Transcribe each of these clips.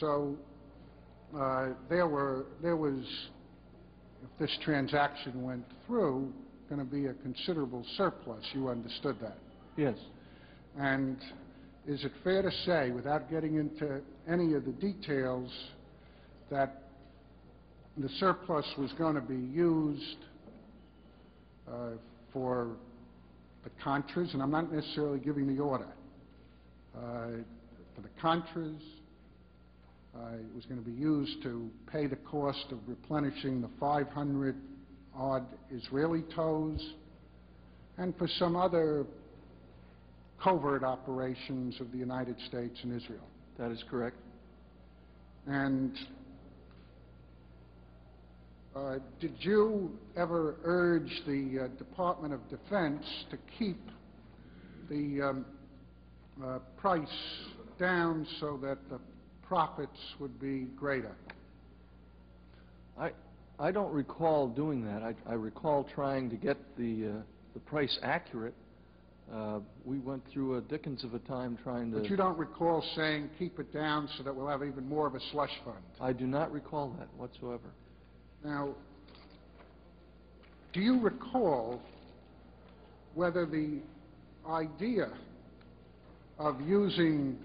So uh, there were, there was, if this transaction went through, going to be a considerable surplus. You understood that. Yes. And is it fair to say, without getting into any of the details, that the surplus was going to be used uh, for the Contras, and I'm not necessarily giving the order, uh, for the Contras, it was going to be used to pay the cost of replenishing the 500-odd Israeli TOWs, and for some other covert operations of the United States and Israel. That is correct. And uh, did you ever urge the uh, Department of Defense to keep the um, uh, price down so that the profits would be greater? I, I don't recall doing that. I, I recall trying to get the, uh, the price accurate. Uh, we went through a dickens of a time trying to... But you don't recall saying, keep it down so that we'll have even more of a slush fund? I do not recall that whatsoever. Now, do you recall whether the idea of using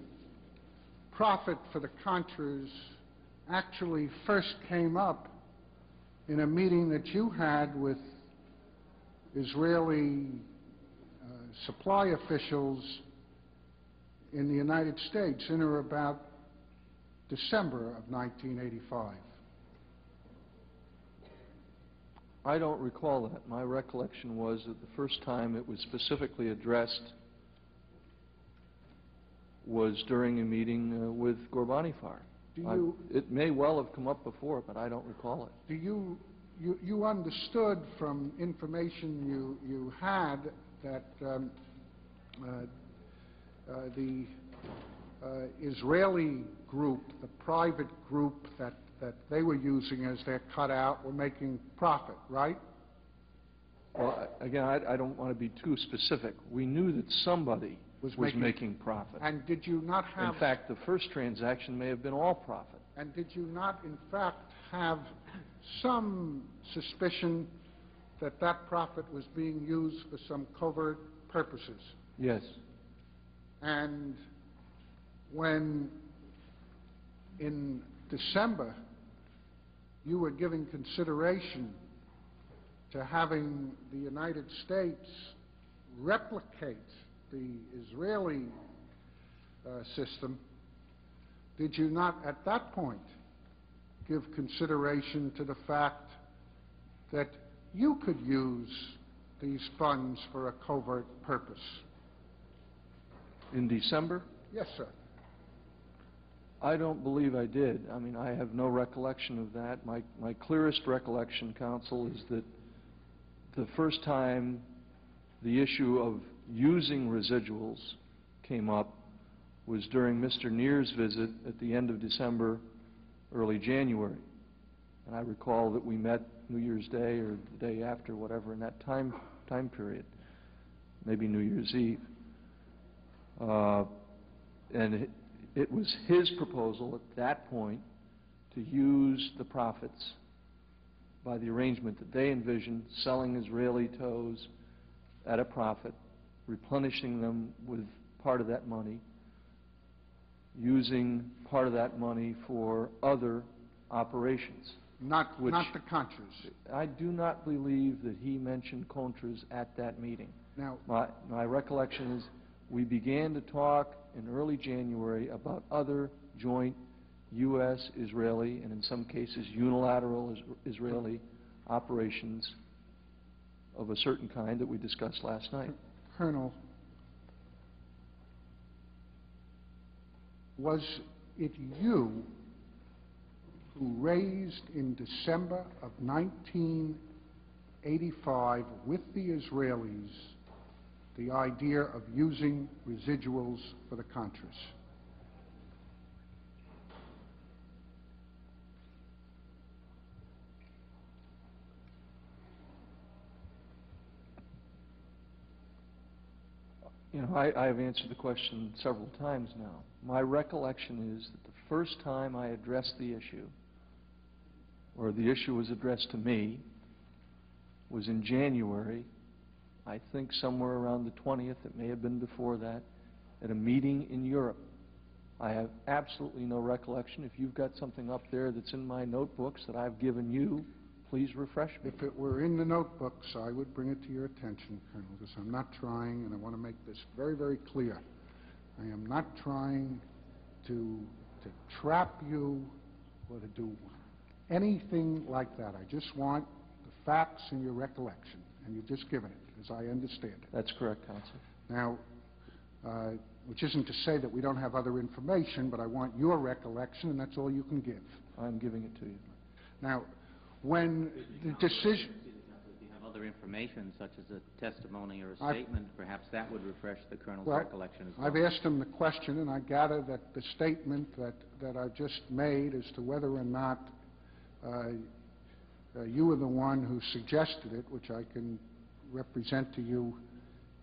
profit for the Contras actually first came up in a meeting that you had with Israeli uh, supply officials in the United States in or about December of 1985? I don't recall that. My recollection was that the first time it was specifically addressed was during a meeting uh, with I- It may well have come up before, but I don't recall it. do you, you, you understood from information you, you had that um, uh, uh, the uh, Israeli group, the private group that, that they were using as their cutout were making profit, right? Well, again, I I don't want to be too specific. We knew that somebody Was making profit. And did you not have... In fact, the first transaction may have been all profit. And did you not, in fact, have some suspicion that that profit was being used for some covert purposes? Yes. And when, in December, you were giving consideration to having the United States replicate the Israeli uh, system, did you not at that point give consideration to the fact that you could use these funds for a covert purpose? In December? Yes, sir. I don't believe I did. I mean, I have no recollection of that. My, my clearest recollection, counsel, is that the first time the issue of using residuals came up was during Mr. Nir's visit at the end of December, early January. And I recall that we met New Year's Day or the day after, whatever, in that time, time period, maybe New Year's Eve. Uh, and it, it was his proposal at that point to use the profits by the arrangement that they envisioned, selling Israeli TOWs at a profit, replenishing them with part of that money, using part of that money for other operations. Not, Which- not the Contras. I do not believe that he mentioned Contras at that meeting. Now, My, my recollection is we began to talk in early January about other joint U.S.-Israeli and in some cases unilateral Is- Israeli operations of a certain kind that we discussed last night. Colonel, was it you who raised in December of 1985 with the Israelis the idea of using residuals for the Contras? You know, I, have answered the question several times now. My recollection is that the first time I addressed the issue, or the issue was addressed to me, was in January, I think somewhere around the 20th, it may have been before that, at a meeting in Europe. I have absolutely no recollection. If you've got something up there that's in my notebooks that I've given you, please refresh me. If it were in the notebooks, I would bring it to your attention, Colonel, because I'm not trying, and I want to make this very, very clear. I am not trying to, to trap you or to do anything like that. I just want the facts and your recollection, and you've just given it, as I understand it. That's correct, Counsel. Now, uh, which isn't to say that we don't have other information, but I want your recollection, and that's all you can give. I'm giving it to you. Now, when the decision... If you have other information, such as a testimony or a statement, perhaps that would refresh the Colonel's recollection as well. I've asked him the question, and I gather that the statement that, that I've just made as to whether or not uh, uh, you were the one who suggested it, which I can represent to you,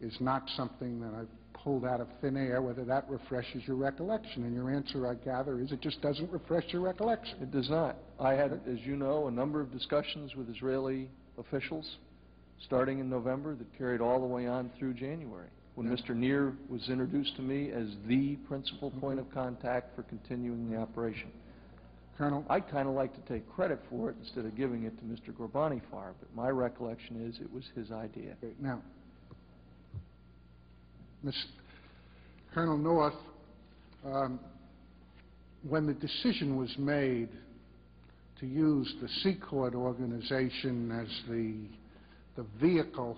is not something that I've pulled out of thin air, whether that refreshes your recollection. And your answer, I gather, is it just doesn't refresh your recollection. It does not. I had, as you know, a number of discussions with Israeli officials, starting in November, that carried all the way on through January, when Yeah. Mr. Nir was introduced to me as the principal point of contact for continuing the operation. Colonel, I'd kind of like to take credit for it instead of giving it to Mr. Ghorbanifar, but my recollection is it was his idea. Now, Miss Colonel North, um, when the decision was made to use the Secord organization as the, the vehicle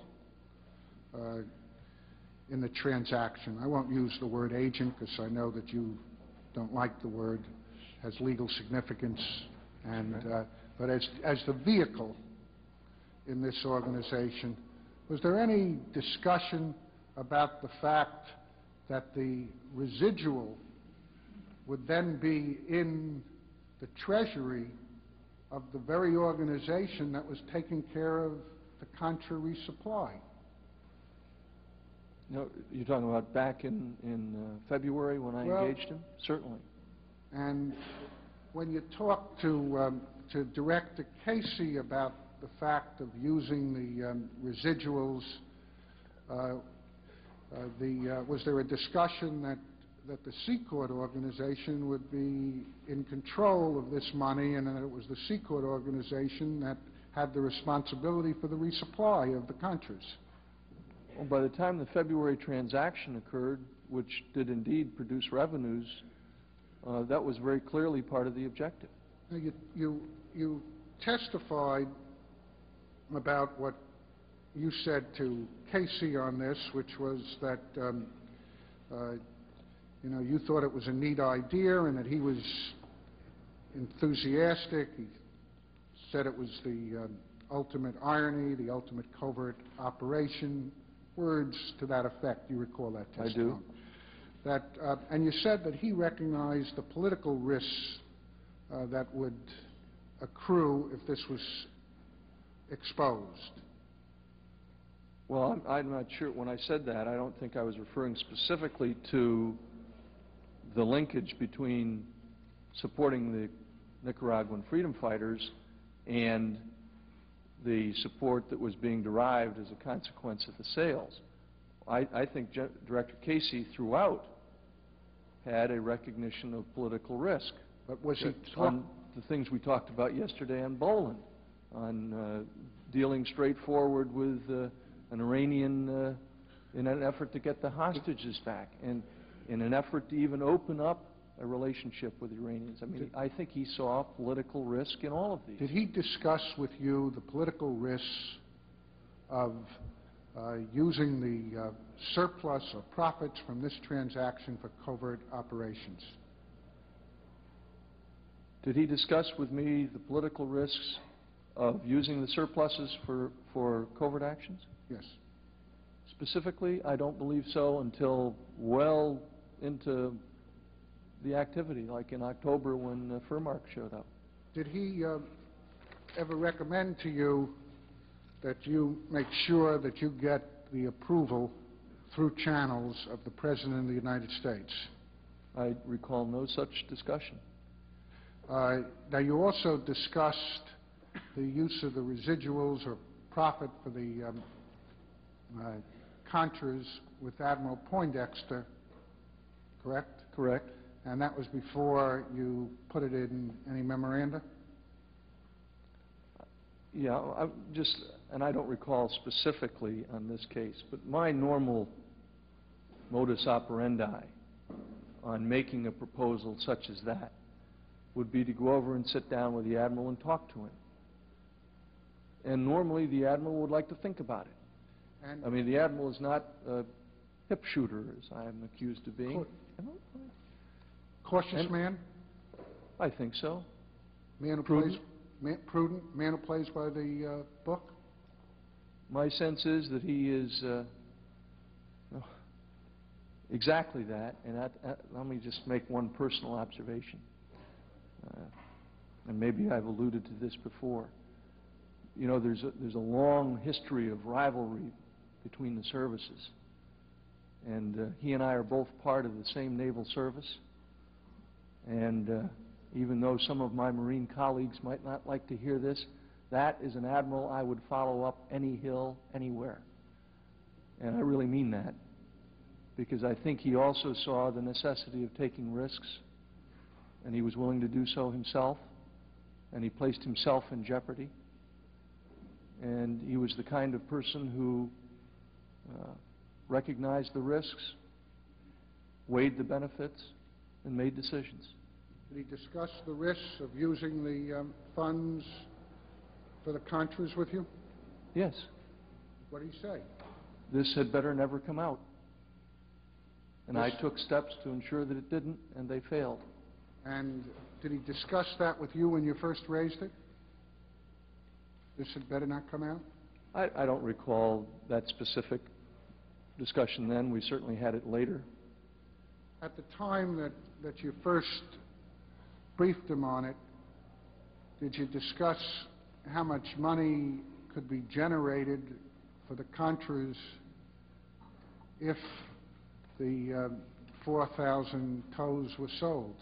uh, in the transaction, I won't use the word agent because I know that you don't like the word, has legal significance, and, uh, but as, as the vehicle in this organization, was there any discussion about the fact that the residual would then be in the treasury of the very organization that was taking care of the Contra resupply? No, you're talking about back in, in uh, February when I Well- engaged him? Certainly. And when you talk to, um, to Director Casey about the fact of using the um, residuals, uh, uh, the, uh, was there a discussion that, that the Secord organization would be in control of this money and that it was the Secord organization that had the responsibility for the resupply of the Contras? Well, by the time the February transaction occurred, which did indeed produce revenues, uh, that was very clearly part of the objective. Now, you, you, you testified about what you said to Casey on this, which was that, um, uh, you know, you thought it was a neat idea and that he was enthusiastic. He said it was the um, ultimate irony, the ultimate covert operation, words to that effect. You recall that I do. testimony? That, uh, and you said that he recognized the political risks uh, that would accrue if this was exposed. Well, I'm, I'm not sure, when I said that, I don't think I was referring specifically to the linkage between supporting the Nicaraguan freedom fighters and the support that was being derived as a consequence of the sales. I, I think Director Casey throughout had a recognition of political risk. But was he on the things we talked about yesterday on Boland, on uh, dealing straightforward with uh, an Iranian uh, in an effort to get the hostages back, and in an effort to even open up a relationship with the Iranians. I mean, I think he saw political risk in all of these. did he discuss with you the political risks of uh, using the uh, surplus or profits from this transaction for covert operations? Did he discuss with me the political risks of using the surpluses for, for covert actions? Yes. Specifically, I don't believe so until well into the activity, like in October when uh, Furmark showed up. Did he uh, ever recommend to you that you make sure that you get the approval through channels of the President of the United States. I recall no such discussion. Uh, Now, you also discussed the use of the residuals or profit for the um, Uh, Contras with Admiral Poindexter, correct? Correct? And that was before you put it in any memoranda? Yeah, I just, and I don't recall specifically on this case, but my normal modus operandi on making a proposal such as that would be to go over and sit down with the Admiral and talk to him. And normally, the Admiral would like to think about it. And I mean, the Admiral is not a hip shooter, as I am accused of being. cautious and- man? I think so. Man who Prudent. plays, man- prudent, man who plays by the uh, book? My sense is that he is uh, no, exactly that, and that, that- let me just make one personal observation. Uh, And maybe I've alluded to this before. You know, there's a, there's a long history of rivalry between the services. And uh, he and I are both part of the same naval service. And uh, even though some of my Marine colleagues might not like to hear this, that is an admiral I would follow up any hill, anywhere. And I really mean that, because I think he also saw the necessity of taking risks, and he was willing to do so himself, and he placed himself in jeopardy. And he was the kind of person who recognized the risks, weighed the benefits, and made decisions. Did he discuss the risks of using the um, funds for the Contras with you? Yes, What did he say? this had better never come out. And I took steps to ensure that it didn't, and they failed. And did he discuss that with you when you first raised it? This had better not come out? I, I don't recall that specific discussion then. We certainly had it later. At the time that, that you first briefed him on it, did you discuss how much money could be generated for the Contras if the um, 4,000 TOWs were sold?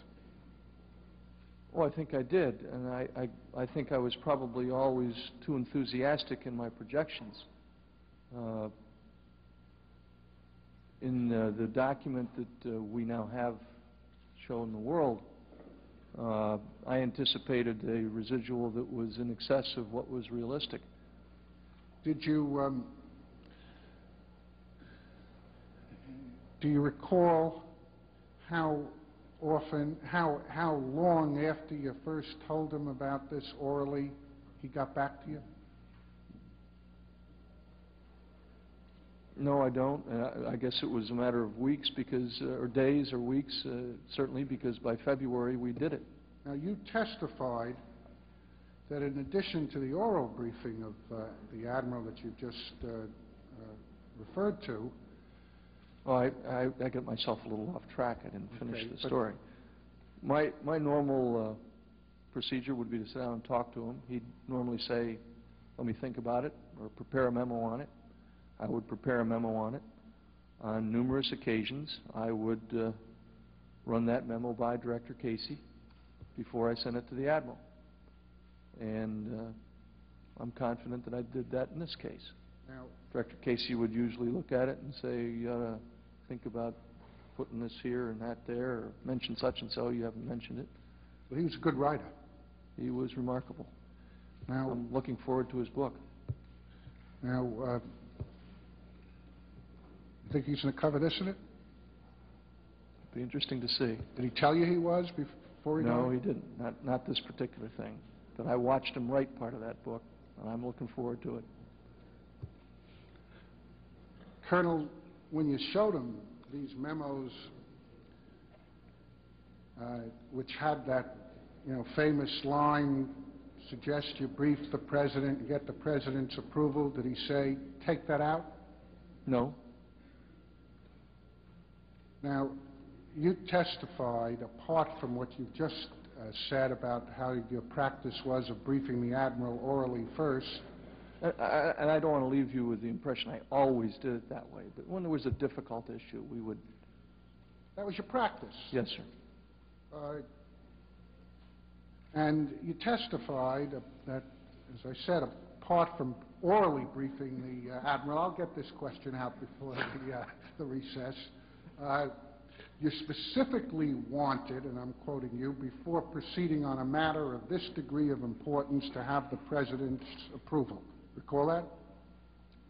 Oh, I think I did, and I, I, I think I was probably always too enthusiastic in my projections. Uh, in uh, the document that uh, we now have shown the world, uh, I anticipated a residual that was in excess of what was realistic. Did you, um, do you recall how often, how, how long after you first told him about this orally, he got back to you? No, I don't. Uh, I guess it was a matter of weeks because, uh, or days or weeks, uh, certainly because by February we did it. Now, you testified that in addition to the oral briefing of uh, the Admiral that you just uh, uh, referred to, Oh, I, I, I got myself a little off track. I didn't finish Okay, the story. My, my normal uh, procedure would be to sit down and talk to him. He'd normally say, let me think about it, or prepare a memo on it. I would prepare a memo on it. On numerous occasions, I would uh, run that memo by Director Casey before I sent it to the Admiral. And uh, I'm confident that I did that in this case. now, Director Casey would usually look at it and say, you ought to think about putting this here and that there, or mention such and so, you haven't mentioned it. well, he was a good writer. He was remarkable. Now, I'm looking forward to his book. now, uh, think he's going to cover this in it? It'd be interesting to see. Did he tell you he was before he died? No, he didn't, not, not this particular thing. But I watched him write part of that book, and I'm looking forward to it. Colonel, when you showed him these memos, uh, which had that, you know, famous line, suggest you brief the president and get the president's approval, did he say, take that out? No? Now, you testified, apart from what you've just uh, said about how your practice was of briefing the admiral orally first, I- I- And I don't want to leave you with the impression I always did it that way, but when there was a difficult issue, we would, That was your practice. yes, sir. Uh, And you testified that, as I said, apart from orally briefing the uh, Admiral, I'll get this question out before the uh, the recess, Uh, you specifically wanted, and I'm quoting you, before proceeding on a matter of this degree of importance, to have the President's approval. Recall that?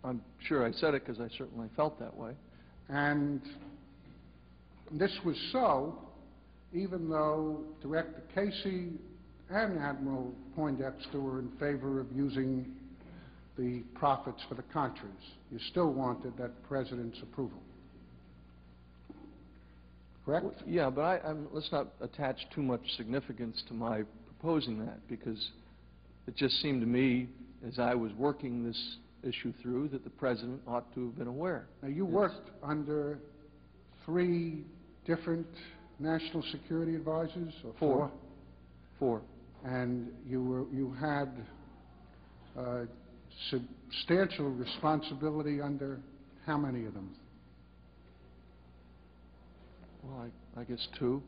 I'm sure I said it because I certainly felt that way. And this was so, even though Director Casey and Admiral Poindexter were in favor of using the profits for the Contras. You still wanted that President's approval. Correct? Yeah, but I, I'm, let's not attach too much significance to my proposing that, because it just seemed to me, as I was working this issue through, that the President ought to have been aware. Now, you Yes. worked under three different national security advisors, or Four. four? Four. and you were, you had uh, substantial responsibility under how many of them? Well, I, I guess two.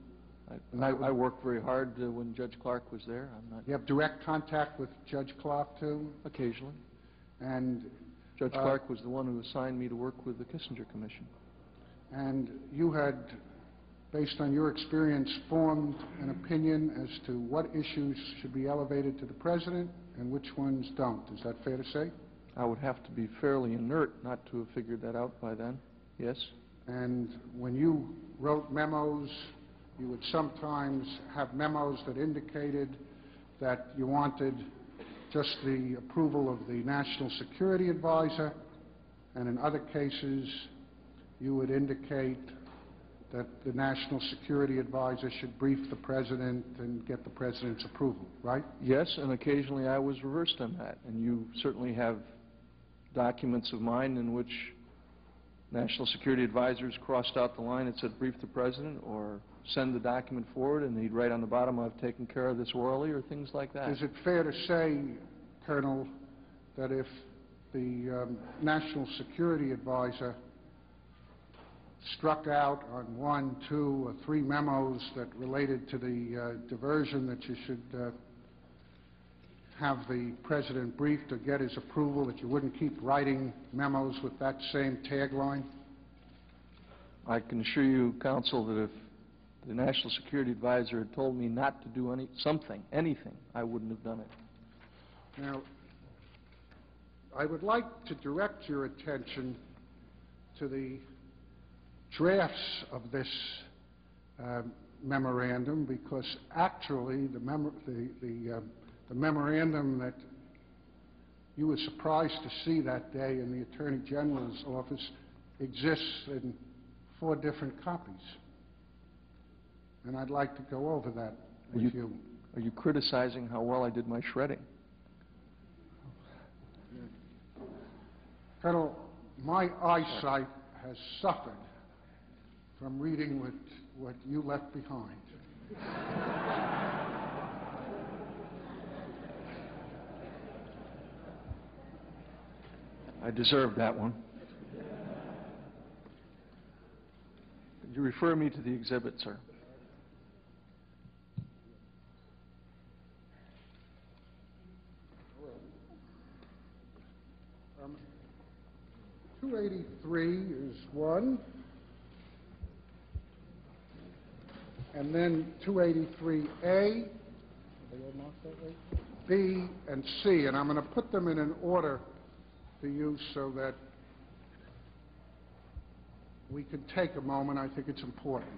I, I I worked very hard uh, when Judge Clark was there. I'm not, You have direct contact with Judge Clark, too? occasionally. And, Judge Uh, Clark was the one who assigned me to work with the Kissinger Commission. and you had, based on your experience, formed an opinion as to what issues should be elevated to the President and which ones don't. Is that fair to say? I would have to be fairly inert not to have figured that out by then. Yes? And when you wrote memos, you would sometimes have memos that indicated that you wanted just the approval of the National Security Advisor, and in other cases, you would indicate that the National Security Advisor should brief the President and get the President's approval, right? Yes, and occasionally I was reversed on that. And you certainly have documents of mine in which national security advisors crossed out the line and said, brief the president, or send the document forward, and he'd write on the bottom, I've taken care of this orally, or things like that. Is it fair to say, Colonel, that if the um, National Security Advisor struck out on one, two, or three memos that related to the uh, diversion, that you should uh, have the President briefed or get his approval, that you wouldn't keep writing memos with that same tagline? I can assure you, counsel, that if the national security advisor had told me not to do any, something, anything, I wouldn't have done it. Now, I would like to direct your attention to the drafts of this um, memorandum, because actually, the the- the, um, the memorandum that you were surprised to see that day in the Attorney General's office exists in four different copies. And I'd like to go over that with You- you. Are you criticizing how well I did my shredding? Colonel, my eyesight has suffered from reading what, what you left behind. I deserved that one. Could you refer me to the exhibit, sir? Um, 283 is one, and then 283A, B, and C, and I'm going to put them in an order for you so that we can take a moment. I think it's important.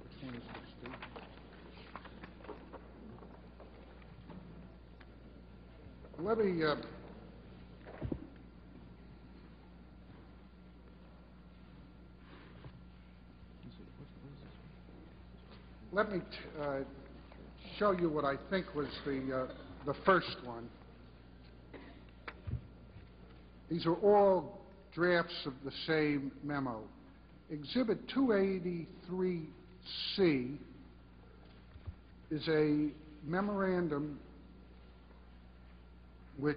Which one is this, Steve? Let me, uh, let me uh, show you what I think was the, uh, the first one. These are all drafts of the same memo. Exhibit 283C is a memorandum which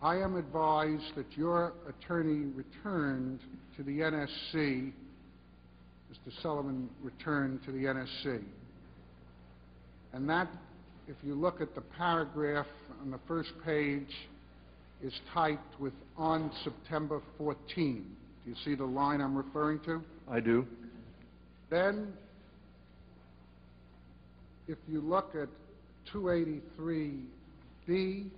I am advised that your attorney returned to the NSC, Mr. Sullivan returned to the NSC. And that, if you look at the paragraph on the first page, is typed with "on September 14." Do you see the line I'm referring to? I do. Then, if you look at 283B,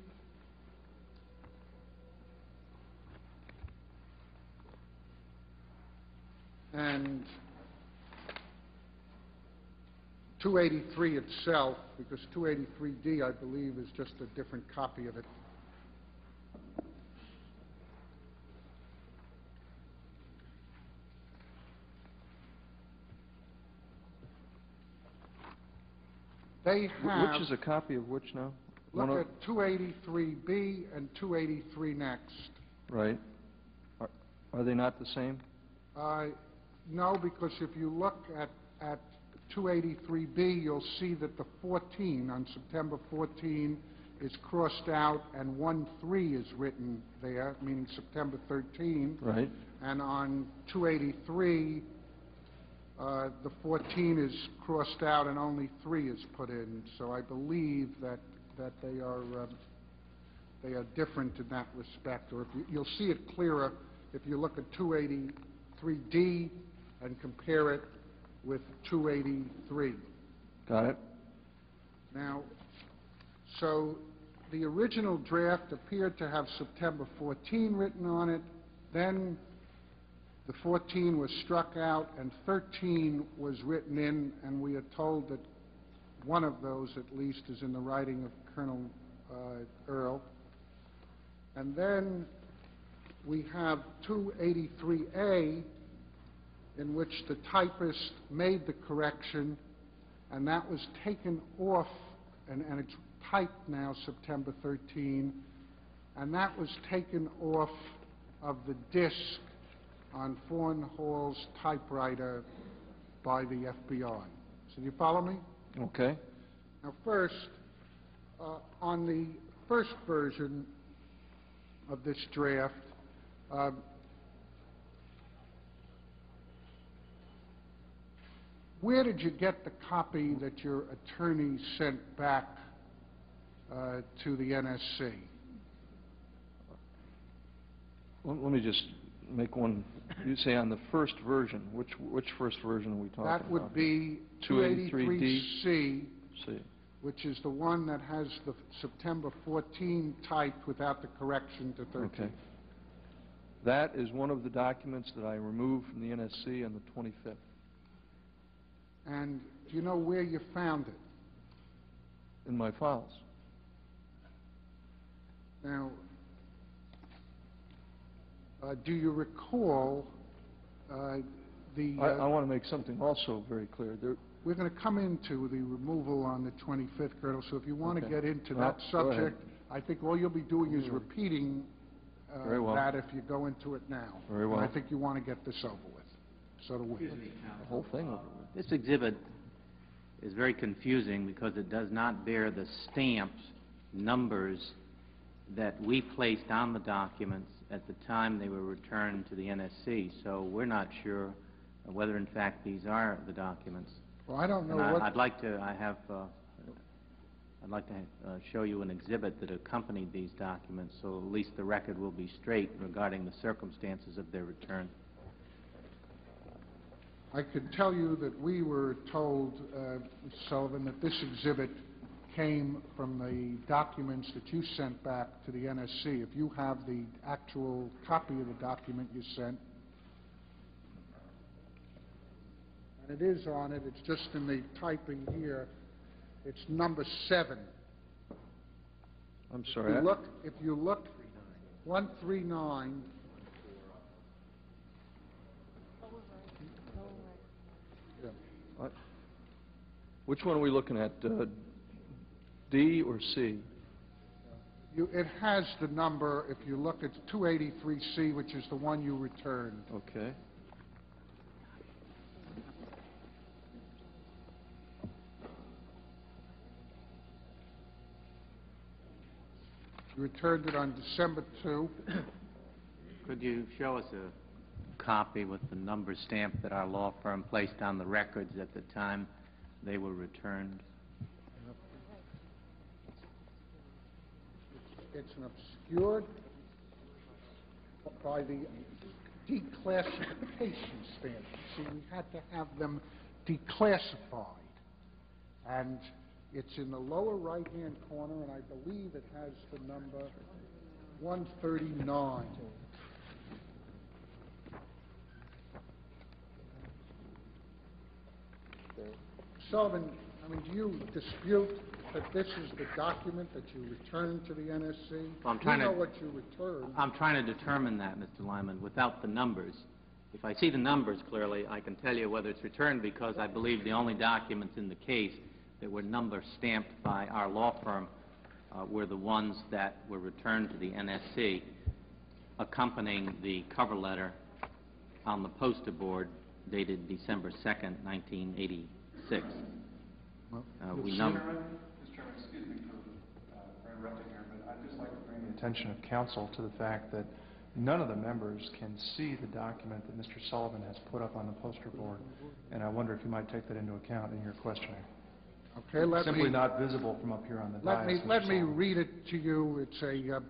and 283 itself, because 283D, I believe, is just a different copy of it. They have... Which is a copy of which now? Look One at 283B and 283 next. Right. Are- Are they not the same? Uh, No, because if you look at, at 283B, you'll see that the 14, on September 14, is crossed out, and 1-3 is written there, meaning September 13. Right. And on 283, uh, the 14 is crossed out and only 3 is put in. So I believe that, that they are, um, they are different in that respect. Or if you, you'll see it clearer if you look at 283D and compare it with 283. Got it? Now, so the original draft appeared to have September 14 written on it, then the 14 was struck out and 13 was written in, and we are told that one of those at least is in the writing of Colonel uh, Earl. And then we have 283A, in which the typist made the correction, and that was taken off, and, and it's typed now September 13, and that was taken off of the disk on Fawn Hall's typewriter by the FBI. So do you follow me? Okay. Now, first, uh, on the first version of this draft, um, where did you get the copy that your attorney sent back uh, to the NSC? Let me just make one, you say on the first version, which, which first version are we talking about? That would be 283D? 283C, See, which is the one that has the September 14 typed without the correction to 13. okay. That is one of the documents that I removed from the NSC on the 25th. And do you know where you found it? in my files. Now, uh, do you recall uh, the... I, uh, I want to make something also very clear. There, We're going to come into the removal on the 25th, Colonel, so if you want to Okay. get into Well, that go ahead. subject, I think all you'll be doing is repeating uh, Very well. that if you go into it now. Very And well. I think you want to get this over with. So do we. the whole thing over with. This exhibit is very confusing because it does not bear the stamped numbers that we placed on the documents at the time they were returned to the NSC. So we're not sure whether in fact these are the documents. Well, I don't know And what... I- I'd like to, I have, uh, I'd like to uh, show you an exhibit that accompanied these documents, so at least the record will be straight regarding the circumstances of their return. I could tell you that we were told, uh, Sullivan, that this exhibit came from the documents that you sent back to the NSC. If you have the actual copy of the document you sent, and it is on it, it's just in the typing here, it's number seven. I'm If sorry. you look, if you look, 139, I- Which one are we looking at, uh, D or C? You, it has the number, if you look at 283C, which is the one you returned. Okay. You returned it on December 2. Could you show us a copy with the number stamp that our law firm placed on the records at the time they were returned? It's an obscured by the declassification standard. See, we had to have them declassified. And it's in the lower right-hand corner, and I believe it has the number 139. Sullivan, I mean, do you dispute that this is the document that you returned to the NSC? Well, I'm trying to- You know what you returned. I'm trying to determine that, Mr. Liman, without the numbers. If I see the numbers clearly, I can tell you whether it's returned because I believe the only documents in the case that were number stamped by our law firm uh, were the ones that were returned to the NSC accompanying the cover letter on the poster board dated December 2nd, 1986. Well, Uh, We see- num- Mr. Chairman, excuse me for uh, for interrupting here, but I'd just like to bring the attention of counsel to the fact that none of the members can see the document that Mr. Sullivan has put up on the poster board, and I wonder if you might take that into account in your questioning. Okay, let me... Simply not visible from up here on the Let dais. me, let me Sullivan. read it to you. It's a, uh,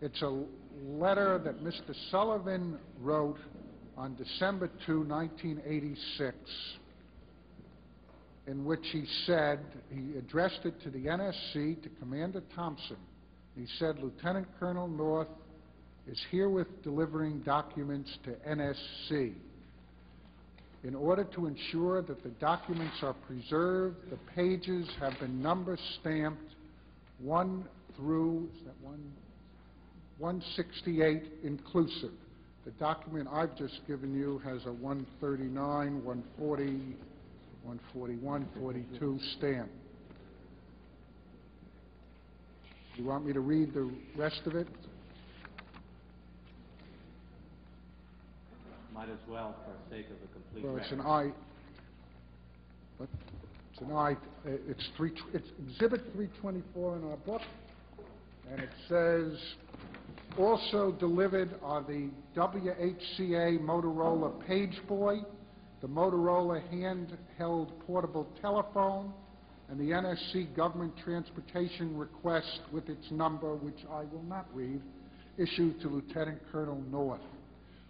it's a letter that Mr. Sullivan wrote on December 2, 1986, in which he said, he addressed it to the NSC, to Commander Thompson. He said, Lieutenant Colonel North is herewith delivering documents to NSC. In order to ensure that the documents are preserved, the pages have been number stamped 1 through, is that 1? 168 inclusive. The document I've just given you has a 139, 140, 141, 42 stamp. You want me to read the rest of it? Might as well for the sake of a complete Well, it's an. I, what? It's an I, uh, it's three, it's Exhibit 324 in our book, and it says, also delivered are the WHCA Motorola Pageboy, the Motorola handheld portable telephone, and the NSC Government Transportation Request with its number, which I will not read, issued to Lieutenant Colonel North.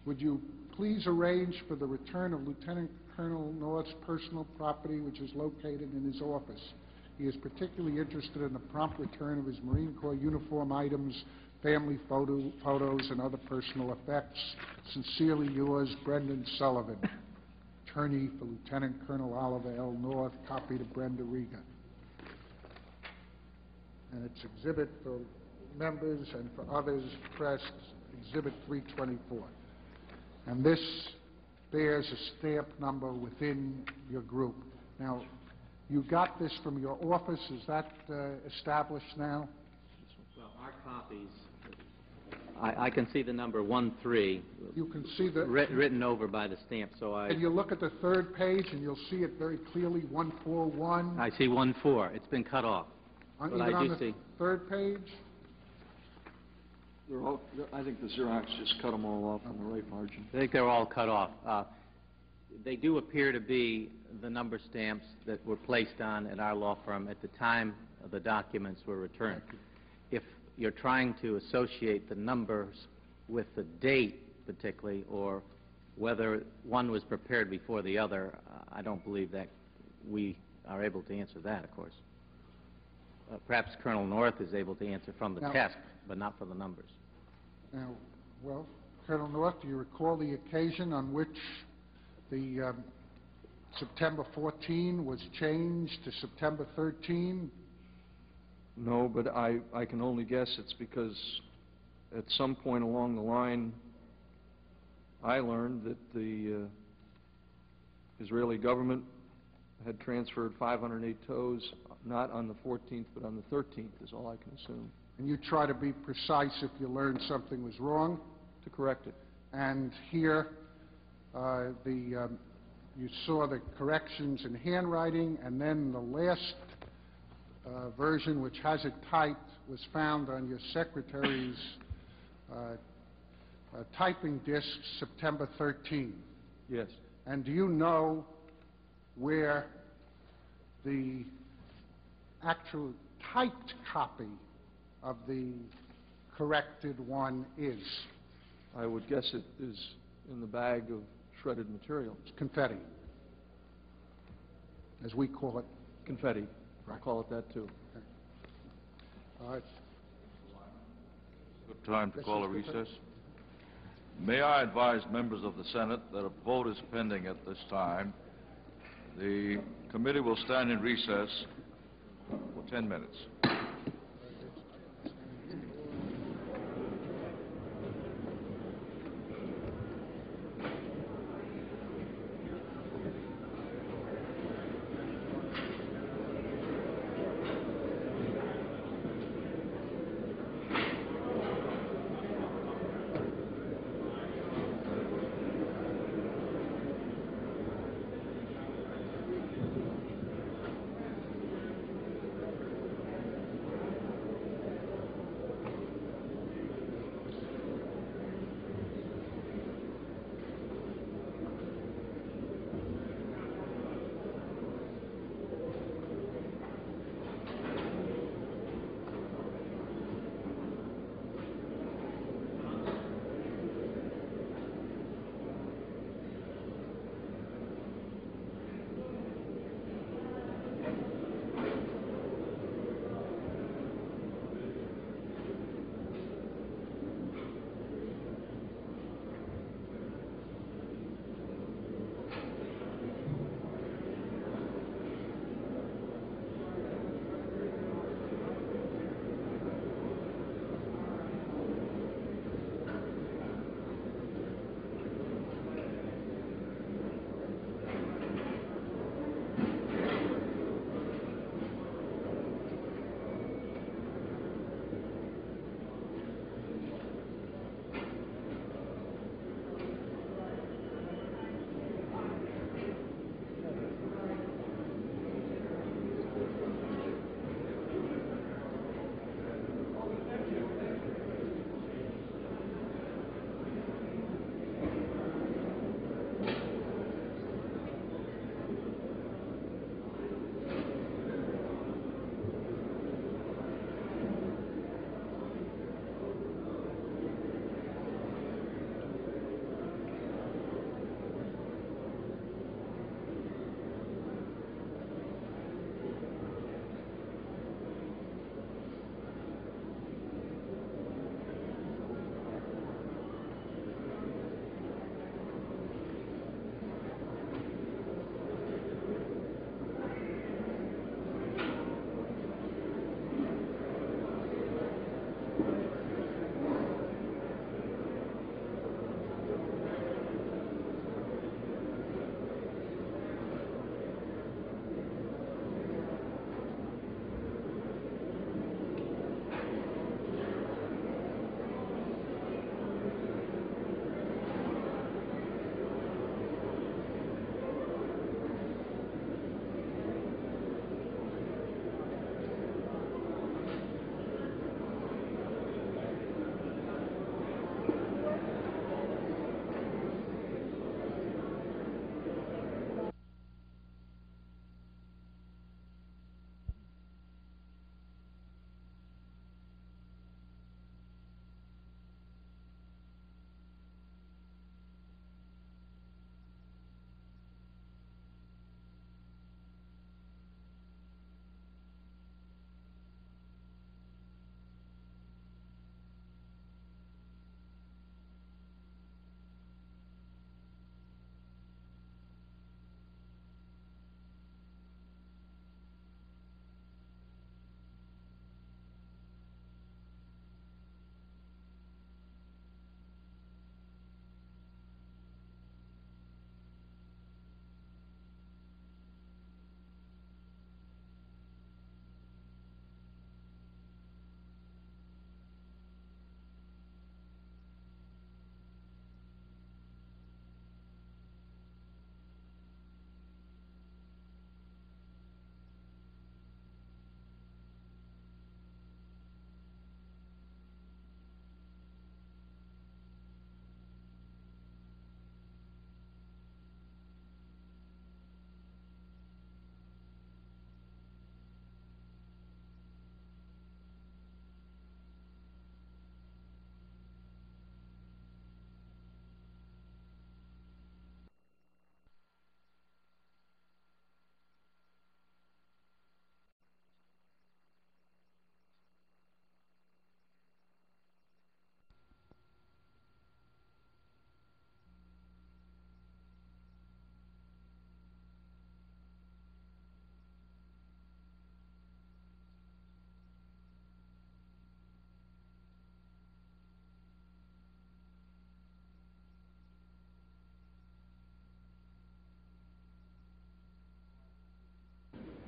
Would you please arrange for the return of Lieutenant Colonel North's personal property, which is located in his office? He is particularly interested in the prompt return of his Marine Corps uniform items, family photo, photos, and other personal effects. Sincerely yours, Brendan Sullivan, attorney for Lieutenant Colonel Oliver L. North, copy to Brenda Regan. And it's exhibit for members and for others, press, Exhibit 324. And this bears a stamp number within your group. Now, you got this from your office, is that uh, established now? Well, our copies, I, I can see the number 1-3 You can see the, writ- written over by the stamp, so I, and you look at the third page, and you'll see it very clearly, 141. I see 1-4. It's been cut off. On- but I Even on do the see. third page? They're all, I think the Xerox just cut them all off on the right margin. I think they're all cut off. Uh, They do appear to be the number stamps that were placed on at our law firm at the time the documents were returned. You're trying to associate the numbers with the date particularly, or whether one was prepared before the other, I don't believe that we are able to answer that, of course. Uh, Perhaps Colonel North is able to answer from the Now- test, but not for the numbers. Now, well, Colonel North, do you recall the occasion on which the um, September 14 was changed to September 13? No, but I, I can only guess it's because at some point along the line, I learned that the uh, Israeli government had transferred 508 TOWs, not on the 14th, but on the 13th, is all I can assume, And you try to be precise if you learn something was wrong. to correct it. And here, uh, the, um, you saw the corrections in handwriting, and then the last uh, version, which has it typed, was found on your secretary's uh, uh, typing disk September 13. Yes. And do you know where the actual typed copy of the corrected one is? I would guess it is in the bag of shredded material. It's confetti, as we call it. Confetti. I'll call it that, too. All right. Good time to call a recess. May I advise members of the Senate that a vote is pending at this time. The committee will stand in recess for 10 minutes.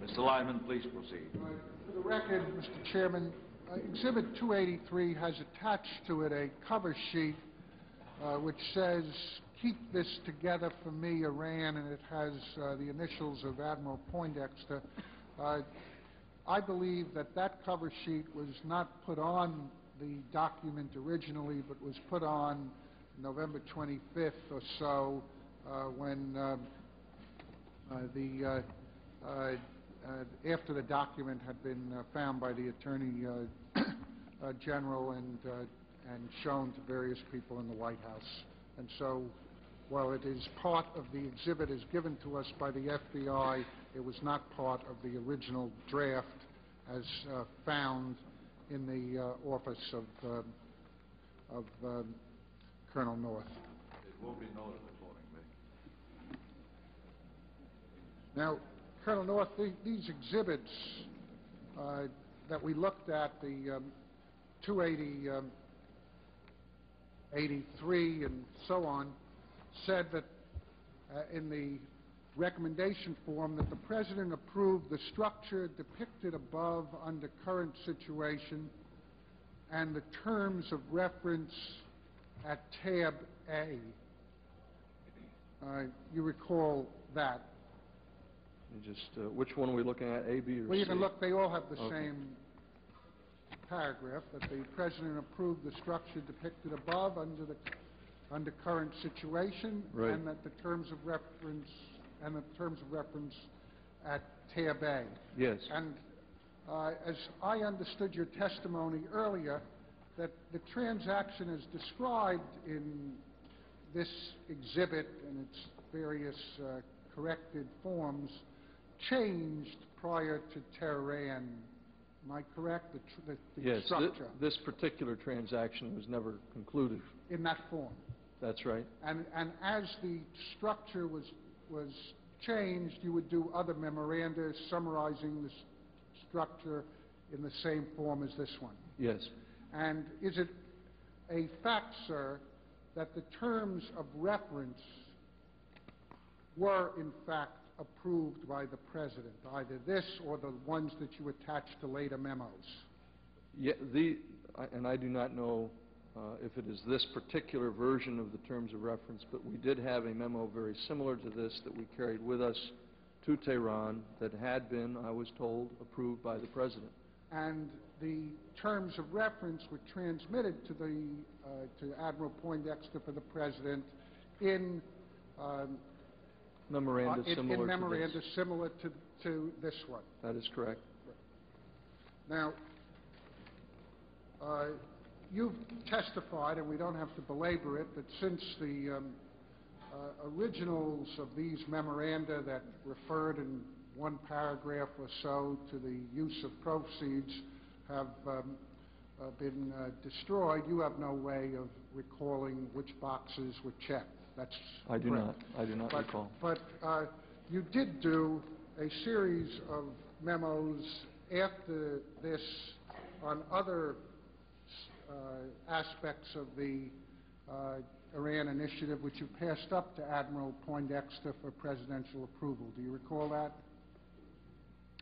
Mr. Liman, please proceed. For the record, Mr. Chairman, uh, Exhibit 283 has attached to it a cover sheet uh, which says, "Keep this together for me, Iran," and it has uh, the initials of Admiral Poindexter. Uh, I believe that that cover sheet was not put on the document originally, but was put on November 25th or so, uh, when um, uh, the, after the document had been uh, found by the Attorney uh, uh, General and, uh, and shown to various people in the White House. And so, while it is part of the exhibit as given to us by the FBI, it was not part of the original draft as uh, found in the uh, office of, um, of um, Colonel North. It will be noted accordingly. Now, Colonel North, the- these exhibits uh, that we looked at, the um, 280, um, 83, and so on, said that uh, in the recommendation form that the President approved the structure depicted above under current situation and the terms of reference at tab A. Uh, You recall that? You just, uh, which one are we looking at, A, B, or C? Well, you can look, they all have the Okay. same paragraph, that the President approved the structure depicted above under the, under current situation, Right. and that the terms of reference, and the terms of reference at tab A. Yes. And uh, as I understood your testimony earlier, that the transaction as described in this exhibit and its various uh, corrected forms changed prior to Tehran. Am I correct? The tr- the- The Yes, structure this particular transaction was never concluded. in that form. That's right. And, and as the structure was, was changed, you would do other memoranda summarizing the structure in the same form as this one. Yes. And is it a fact, sir, that the terms of reference were in fact approved by the President, either this or the ones that you attached to later memos? Yeah, the, I- and I do not know uh, if it is this particular version of the terms of reference, but we did have a memo very similar to this that we carried with us to Tehran that had been, I was told, approved by the President. And the terms of reference were transmitted to the, uh, to Admiral Poindexter for the President in, um, Memoranda in- similar to in memoranda this. similar to, to this one. That is correct. Now, uh, you've testified, and we don't have to belabor it, that since the um, uh, originals of these memoranda that referred in one paragraph or so to the use of proceeds have um, uh, been uh, destroyed, you have no way of recalling which boxes were checked. That's I do correct. not, I do not But- recall. But uh, you did do a series of memos after this on other uh, aspects of the uh, Iran initiative, which you passed up to Admiral Poindexter for presidential approval. Do you recall that?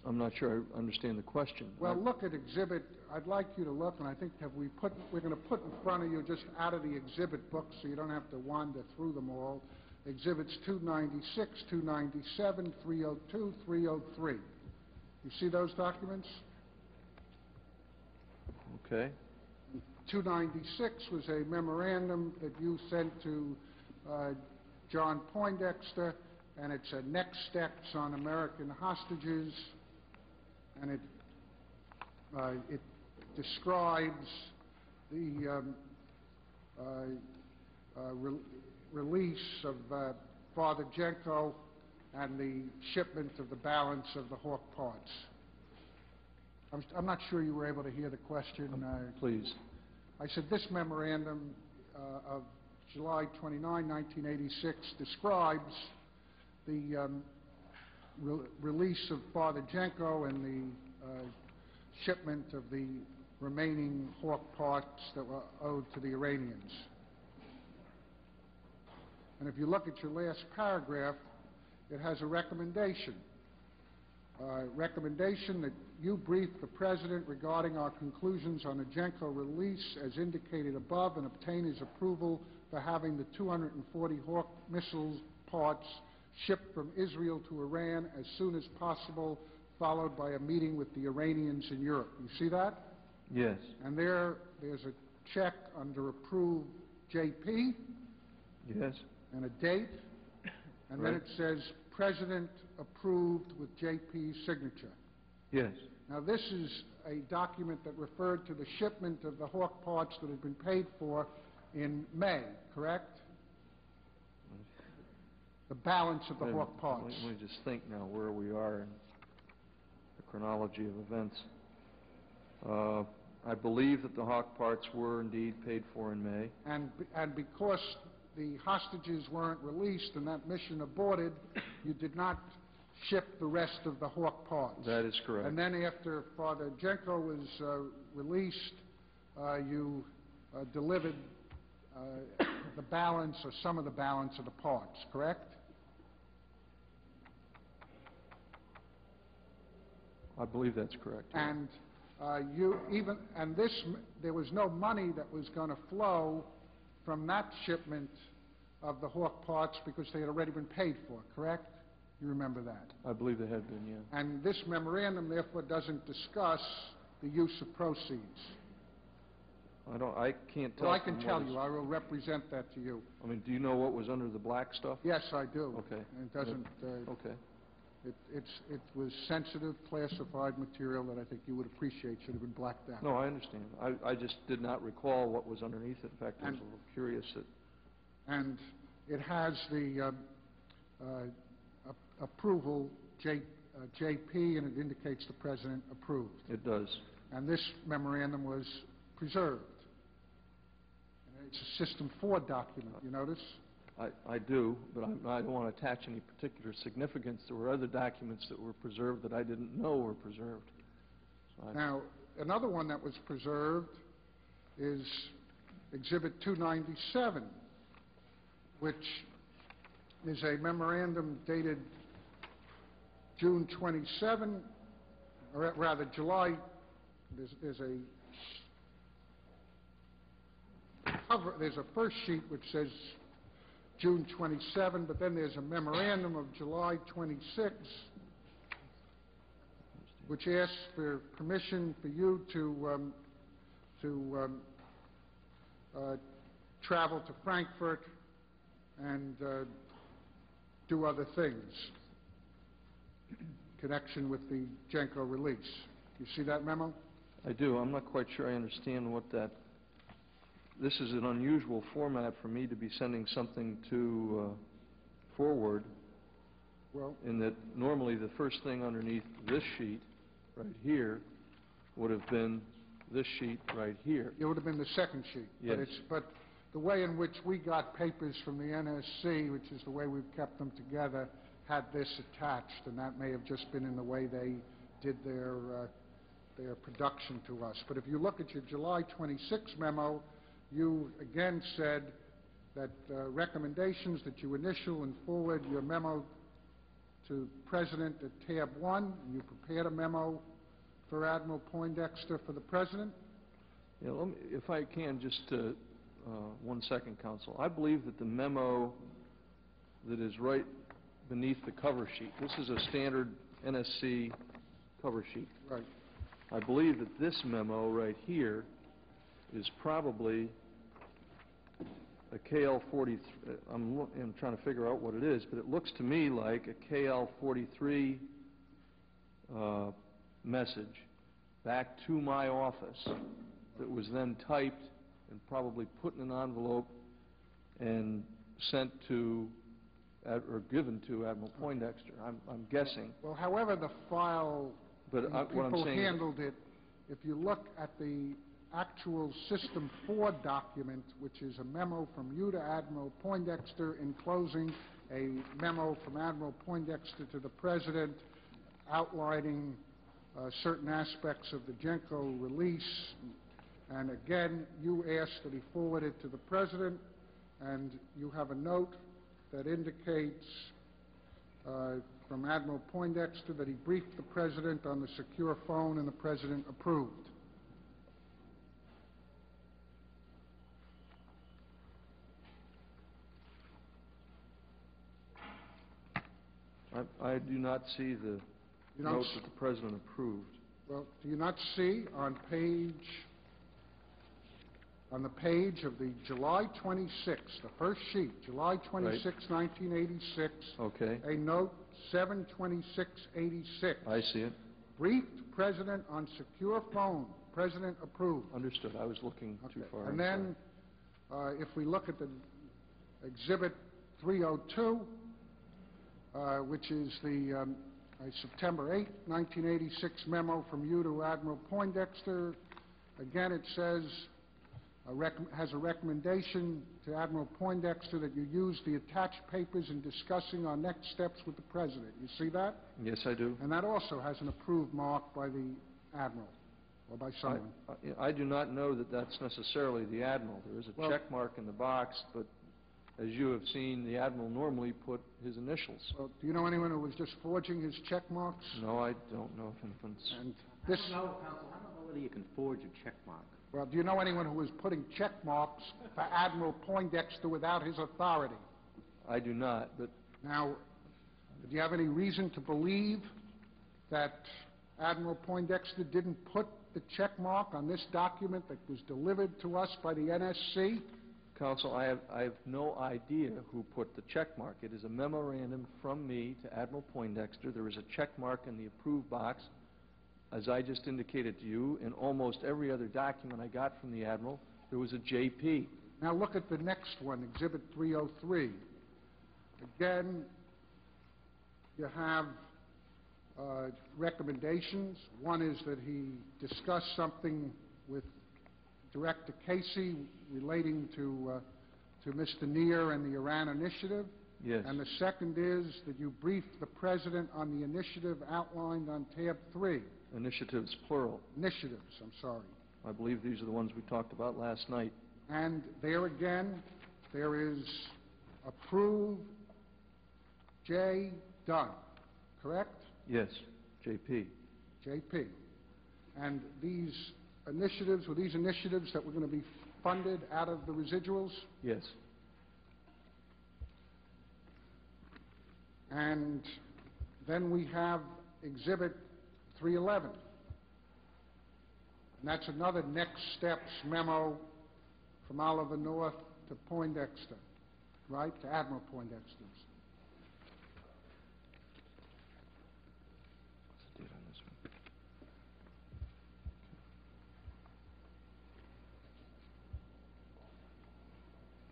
I'm not sure I understand the question. Well, look at exhibit, I'd like you to look, and I think have we put, we're going to put in front of you, just out of the exhibit book, so you don't have to wander through them all, exhibits 296, 297, 302, 303. You see those documents? Okay. 296 was a memorandum that you sent to uh, John Poindexter, and it's a next steps on American hostages, and it, uh, it describes the um, uh, uh, re- release of uh, Father Jenco and the shipment of the balance of the Hawk parts. I'm, I'm not sure you were able to hear the question. uh, Please. I said, this memorandum uh, of July 29, 1986 describes the um, re- release of Father Jenco and the uh, shipment of the remaining Hawk parts that were owed to the Iranians. And if you look at your last paragraph, it has a recommendation. Uh, Recommendation that you brief the President regarding our conclusions on the Jenco release as indicated above and obtain his approval for having the 240 Hawk missiles parts shipped from Israel to Iran as soon as possible, followed by a meeting with the Iranians in Europe. You see that? Yes, And there, there's a check under approved JP yes, and a date, and then it says, "President approved with JP's signature." yes. Now, this is a document that referred to the shipment of the Hawk parts that had been paid for in May, correct? The balance of the Wait a Hawk minute. parts. Let me just think now where we are in the chronology of events. Uh, I believe that the Hawk parts were indeed paid for in May. And, and because the hostages weren't released and that mission aborted, you did not ship the rest of the Hawk parts. That is correct. And then after Father Jenco was uh, released, uh, you uh, delivered uh, the balance or some of the balance of the parts, correct? I believe that's correct. And uh, you even, and this, there was no money that was going to flow from that shipment of the Hawk parts because they had already been paid for, correct? You remember that? I believe they had been, yeah. And this memorandum therefore doesn't discuss the use of proceeds. I don't, I can't tell. Well, I can tell you, I will represent that to you. I mean, do you know what was under the black stuff? Yes, I do. Okay. And It doesn't, uh, Okay. It it's, it was sensitive, classified material that I think you would appreciate should have been blacked out. No, I understand. I, I just did not recall what was underneath it. In fact, I was a little curious that, And it has the um, uh, approval, J- uh, JP, and it indicates the President approved. it does. And this memorandum was preserved. And It's a System 4 document, you notice? I, I do, but I'm, I don't want to attach any particular significance. There were other documents that were preserved that I didn't know were preserved. So Now, another one that was preserved is Exhibit 297, which is a memorandum dated June 27, or rather July, there's, there's a there's a first sheet which says June 27, but then there's a memorandum of July 26, which asks for permission for you to, um, to um, uh, travel to Frankfurt and uh, do other things in connection with the Jenco release. You see that memo? I do. I'm not quite sure I understand what that, this is an unusual format for me to be sending something to uh, forward, Well, in that normally the first thing underneath this sheet, right here, would have been this sheet right here. it would have been the second sheet. Yes. But it's, but the way in which we got papers from the NSC, which is the way we've kept them together, had this attached, and that may have just been in the way they did their, uh, their production to us. But if you look at your July 26 memo, you again said that uh, recommendations that you initial and forward your memo to President at tab 1, and you prepared a memo for Admiral Poindexter for the President. Yeah, let me, if I can, just, uh, uh, one second, Counsel. I believe that the memo that is right beneath the cover sheet, this is a standard NSC cover sheet. Right. I believe that this memo right here is probably a KL 40, uh, I'm, I'm trying to figure out what it is, but it looks to me like a KL 43 uh, message back to my office that was then typed and probably put in an envelope and sent to, or given to Admiral Poindexter. I'm, I'm guessing, Well, however the file, but the I- what I'm people saying... handled it, if you look at the actual System 4 document, which is a memo from you to Admiral Poindexter enclosing a memo from Admiral Poindexter to the President outlining uh, certain aspects of the Jenco release, and again, you asked that he forward it to the President, and you have a note that indicates uh, from Admiral Poindexter that he briefed the President on the secure phone, and the President approved. I, I do not see the You don't note s- that the President approved. Well, do you not see on page, on the page of the July 26, the first sheet, July 26, 1986, Okay, a note 72686, I see it. briefed President on secure phone, President approved. Understood. I was looking too Okay. far. And then, uh, if we look at the Exhibit 302, uh, which is the um, uh, September 8, 1986 memo from you to Admiral Poindexter, again, it says, a has a recommendation to Admiral Poindexter that you use the attached papers in discussing our next steps with the President. You see that? Yes, I do. And that also has an approved mark by the Admiral, or by I- someone. I I do not know that that's necessarily the Admiral. There is a Well- check mark in the box, but as you have seen, the Admiral normally put his initials. Well, do you know anyone who was just forging his check marks? No, I don't know if infants... And this, No, counsel, I don't know whether you can forge a check mark. well, do you know anyone who was putting check marks for Admiral Poindexter without his authority? I do not, but Now, do you have any reason to believe that Admiral Poindexter didn't put the check mark on this document that was delivered to us by the NSC? Counsel, I have, I have no idea who put the check mark. It is a memorandum from me to Admiral Poindexter. There is a check mark in the approved box. As I just indicated to you, in almost every other document I got from the Admiral, there was a JP. Now, look at the next one, Exhibit 303. Again, you have uh, recommendations. One is that he discuss something with Director Casey relating to, uh, to Mr. Nir and the Iran Initiative. Yes. And the second is that you briefed the President on the initiative outlined on tab three. Initiatives, plural. Initiatives, I'm sorry. I believe these are the ones we talked about last night. And there again, there is approve J. Dunn, correct? Yes, JP. JP. And these initiatives, were these initiatives that were going to be funded out of the residuals? Yes. And then we have Exhibit 311. And that's another next steps memo from Oliver North to Poindexter, right, to Admiral Poindexter's. What's the date on this one?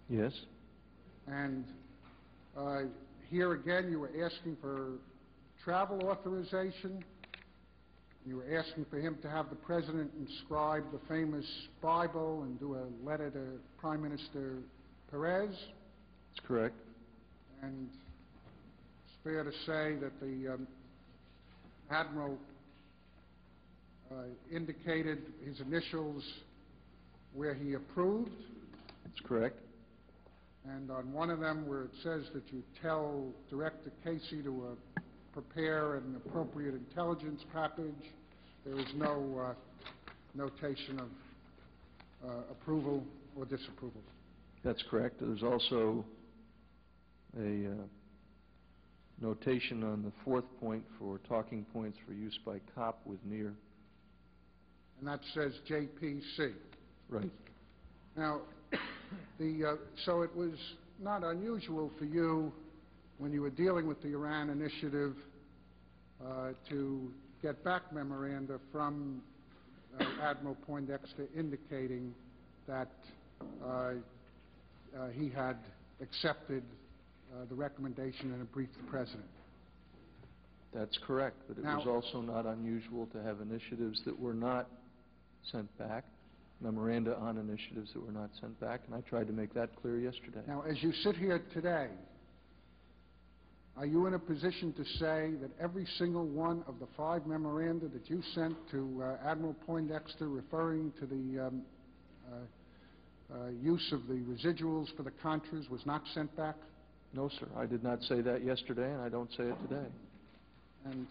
Yes, And uh, here again, you were asking for travel authorization. You were asking for him to have the President inscribe the famous Bible and do a letter to Prime Minister Peres. that's correct. And it's fair to say that the um, Admiral uh, indicated his initials where he approved. That's correct. And on one of them, where it says that you tell Director Casey to uh, prepare an appropriate intelligence package, there is no uh, notation of uh, approval or disapproval. That's correct. There's also a uh, notation on the fourth point for talking points for use by cop with Nir. And that says JPC. Right. Now, the, uh, so it was not unusual for you, when you were dealing with the Iran initiative, uh, to get back memoranda from uh, Admiral Poindexter indicating that uh, uh, he had accepted uh, the recommendation and had briefed the President. That's correct, but it was also not unusual to have initiatives that were not sent back, memoranda on initiatives that were not sent back, and I tried to make that clear yesterday. Now, as you sit here today, are you in a position to say that every single one of the five memoranda that you sent to uh, Admiral Poindexter referring to the um, uh, uh, use of the residuals for the Contras was not sent back? No, sir, I did not say that yesterday, and I don't say it today. And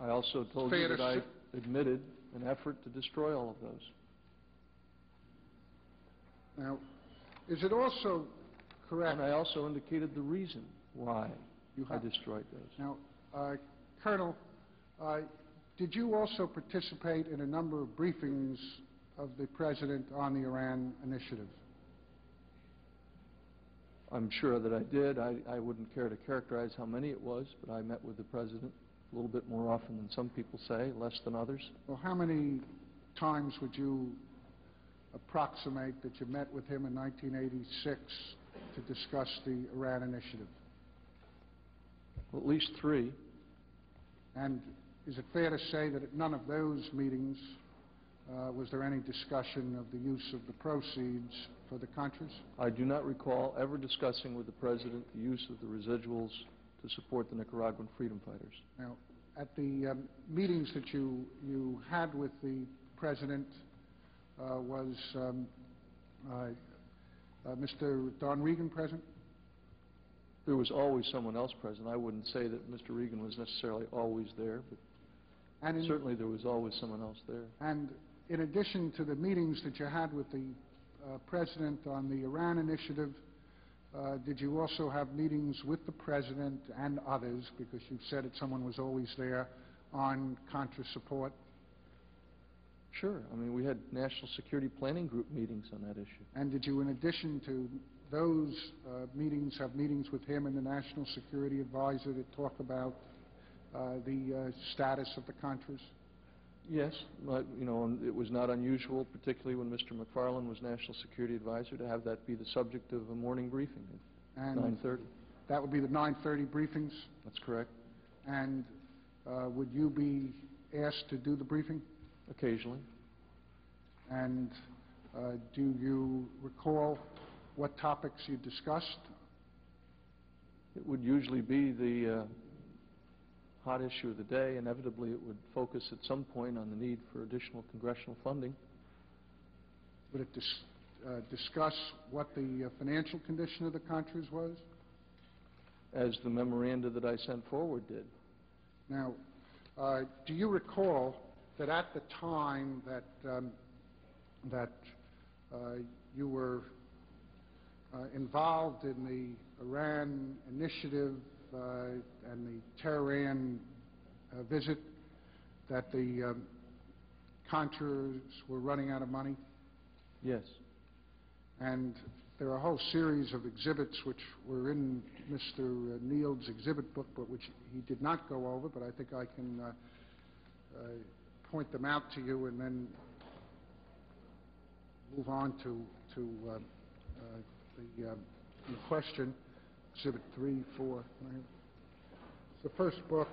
I also told Fair you to I admitted an effort to destroy all of those. now, is it also correct? And I also indicated the reason why You I destroyed those. Now, uh, Colonel, uh, did you also participate in a number of briefings of the President on the Iran initiative? I'm sure that I did. I, I wouldn't care to characterize how many it was, but I met with the President a little bit more often than some people say, less than others. Well, how many times would you approximate that you met with him in 1986 to discuss the Iran initiative? At least three. And is it fair to say that at none of those meetings uh, was there any discussion of the use of the proceeds for the Contras? I do not recall ever discussing with the President the use of the residuals to support the Nicaraguan freedom fighters. Now, at the um, meetings that you, you had with the President, uh, was um, uh, uh, Mr. Don Regan present? There was always someone else present. I wouldn't say that Mr. Regan was necessarily always there, but And in- certainly there was always someone else there. And in addition to the meetings that you had with the uh, President on the Iran initiative, did you also have meetings with the President and others, because you said that someone was always there, on Contra support? Sure. I mean, we had National Security Planning Group meetings on that issue. And did you, in addition to those uh, meetings, have meetings with him and the National Security Advisor to talk about uh, the uh, status of the Contras? Yes, but, you know, it was not unusual, particularly when Mr. McFarlane was National Security Advisor, to have that be the subject of a morning briefing at And 9:30. that would be the 9:30 briefings? That's correct. And uh, would you be asked to do the briefing? Occasionally. And uh, do you recall what topics you discussed? It would usually be the uh, hot issue of the day. Inevitably, it would focus at some point on the need for additional congressional funding. Would it dis- uh, discuss what the uh, financial condition of the Contras was? as the memoranda that I sent forward did. Now, uh, do you recall that at the time that, um, that uh, you were uh, involved in the Iran initiative and the Tehran uh, visit, that the um, Contras were running out of money? Yes. And there are a whole series of exhibits which were in Mr. Neal's exhibit book, but which he did not go over, but I think I can uh, uh, point them out to you and then move on to, to uh, uh, the, uh, the question, Exhibit 3, 4. right here. The first book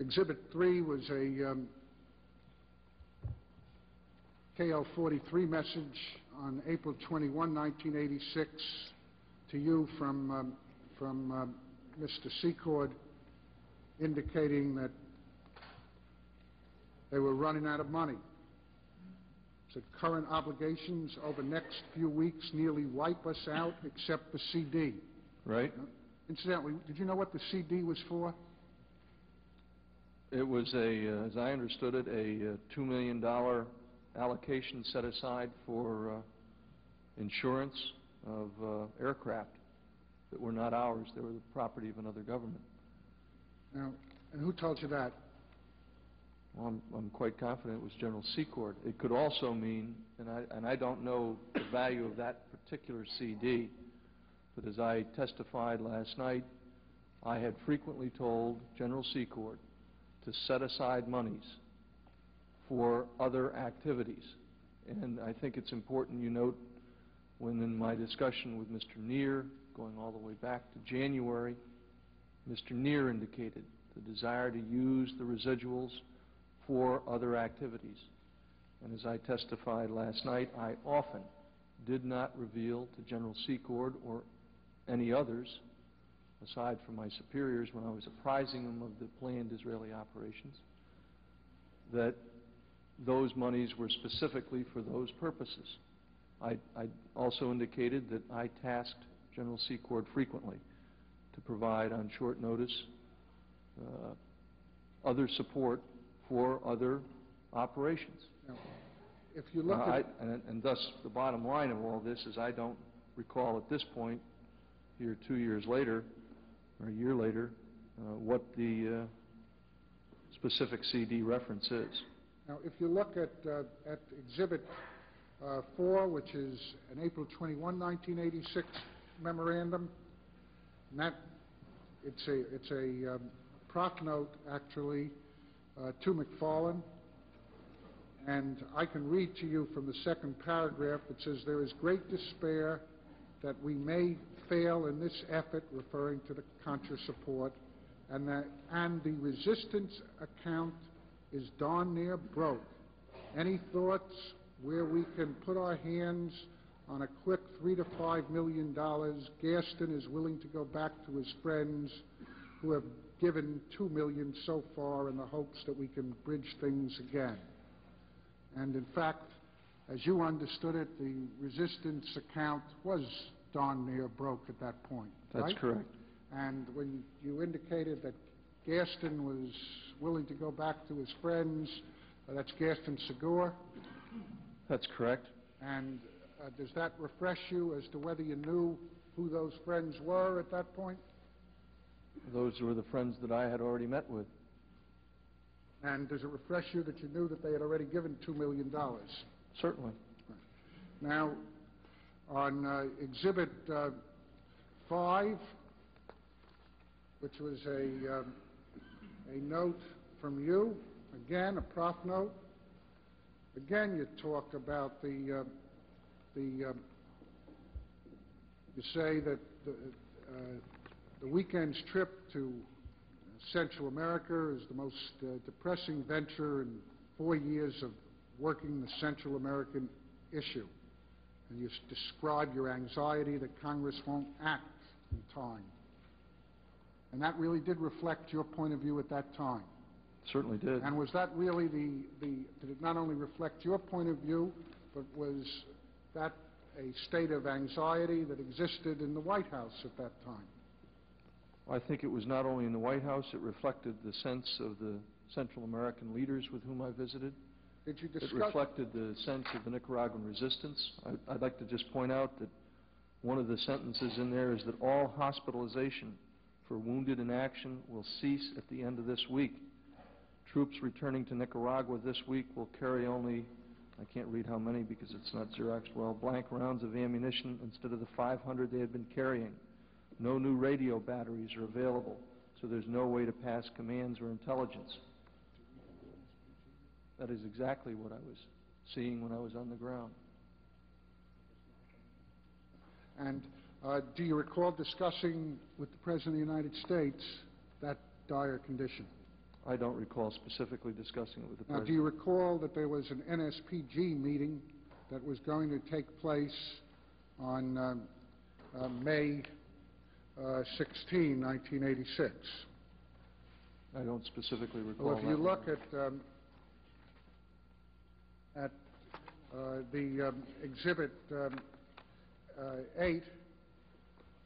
Exhibit 3 was a um, KL-43 message on April 21, 1986, to you from, um, from um, Mr. Secord, indicating that they were running out of money. Said current obligations over the next few weeks nearly wipe us out except the CD. Right? Incidentally, did you know what the CD was for? It was a, uh, as I understood it, a uh, $2 million allocation set aside for uh, insurance of uh, aircraft that were not ours. They were the property of another government. Now, and who told you that? Well, I'm, I'm quite confident it was General Secord. It could also mean, and I, and I don't know the value of that particular CD, but as I testified last night, I had frequently told General Secord to set aside monies for other activities. And I think it's important you note when in my discussion with Mr. Nir, going all the way back to January, Mr. Nir indicated the desire to use the residuals for other activities. And as I testified last night, I often did not reveal to General Secord or any others, aside from my superiors when I was apprising them of the planned Israeli operations, that those monies were specifically for those purposes. I, I also indicated that I tasked General Secord frequently to provide on short notice uh, other support for other operations. Now, If you look Uh, I- And and thus, the bottom line of all this is I don't recall at this point, here two years later, or a year later, uh, what the uh, specific CD reference is. now, if you look at, uh, at Exhibit 4, which is an April 21, 1986 memorandum, and that, it's a, it's a um, prof note, actually, uh, to McFarlane, and I can read to you from the second paragraph, it says, "There is great despair that we may fail in this effort," referring to the Contra support, "and that, and the resistance account is darn near broke. Any thoughts where we can put our hands on a quick three to five million dollars? Gaston is willing to go back to his friends who have given two million so far in the hopes that we can bridge things again. And in fact, as you understood it, the resistance account was darn near broke at that point, right? That's correct. And when you indicated that Gaston was willing to go back to his friends, uh, that's Gaston Sigur, That's correct. and uh, does that refresh you as to whether you knew who those friends were at that point? Those were the friends that I had already met with. And does it refresh you that you knew that they had already given $2 million? Certainly. Now, on uh, Exhibit uh, 5, which was a, um, a note from you, again, a prof note, again, you talk about the, uh, the, um, you say that the, uh, the weekend's trip to Central America is the most uh, depressing venture in four years of working the Central American issue. And you describe your anxiety that Congress won't act in time. And that really did reflect your point of view at that time. Certainly did. And was that really the, the, did it not only reflect your point of view, but was that a state of anxiety that existed in the White House at that time? I think it was not only in the White House, it reflected the sense of the Central American leaders with whom I visited. Did you discuss It reflected the sense of the Nicaraguan resistance. I- I'd like to just point out that one of the sentences in there is that all hospitalization for wounded in action will cease at the end of this week. Troops returning to Nicaragua this week will carry only, I can't read how many because it's not Xerox well, blank rounds of ammunition instead of the 500 they had been carrying. No new radio batteries are available, so there's no way to pass commands or intelligence. That is exactly what I was seeing when I was on the ground. And uh, do you recall discussing with the President of the United States that dire condition? I don't recall specifically discussing it with the Now, do you President. recall that there was an NSPG meeting that was going to take place on um, uh, May uh, 16, 1986? I don't specifically recall Well, if you look at, um, at uh, the um, Exhibit um, uh, 8,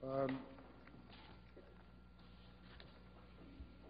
um,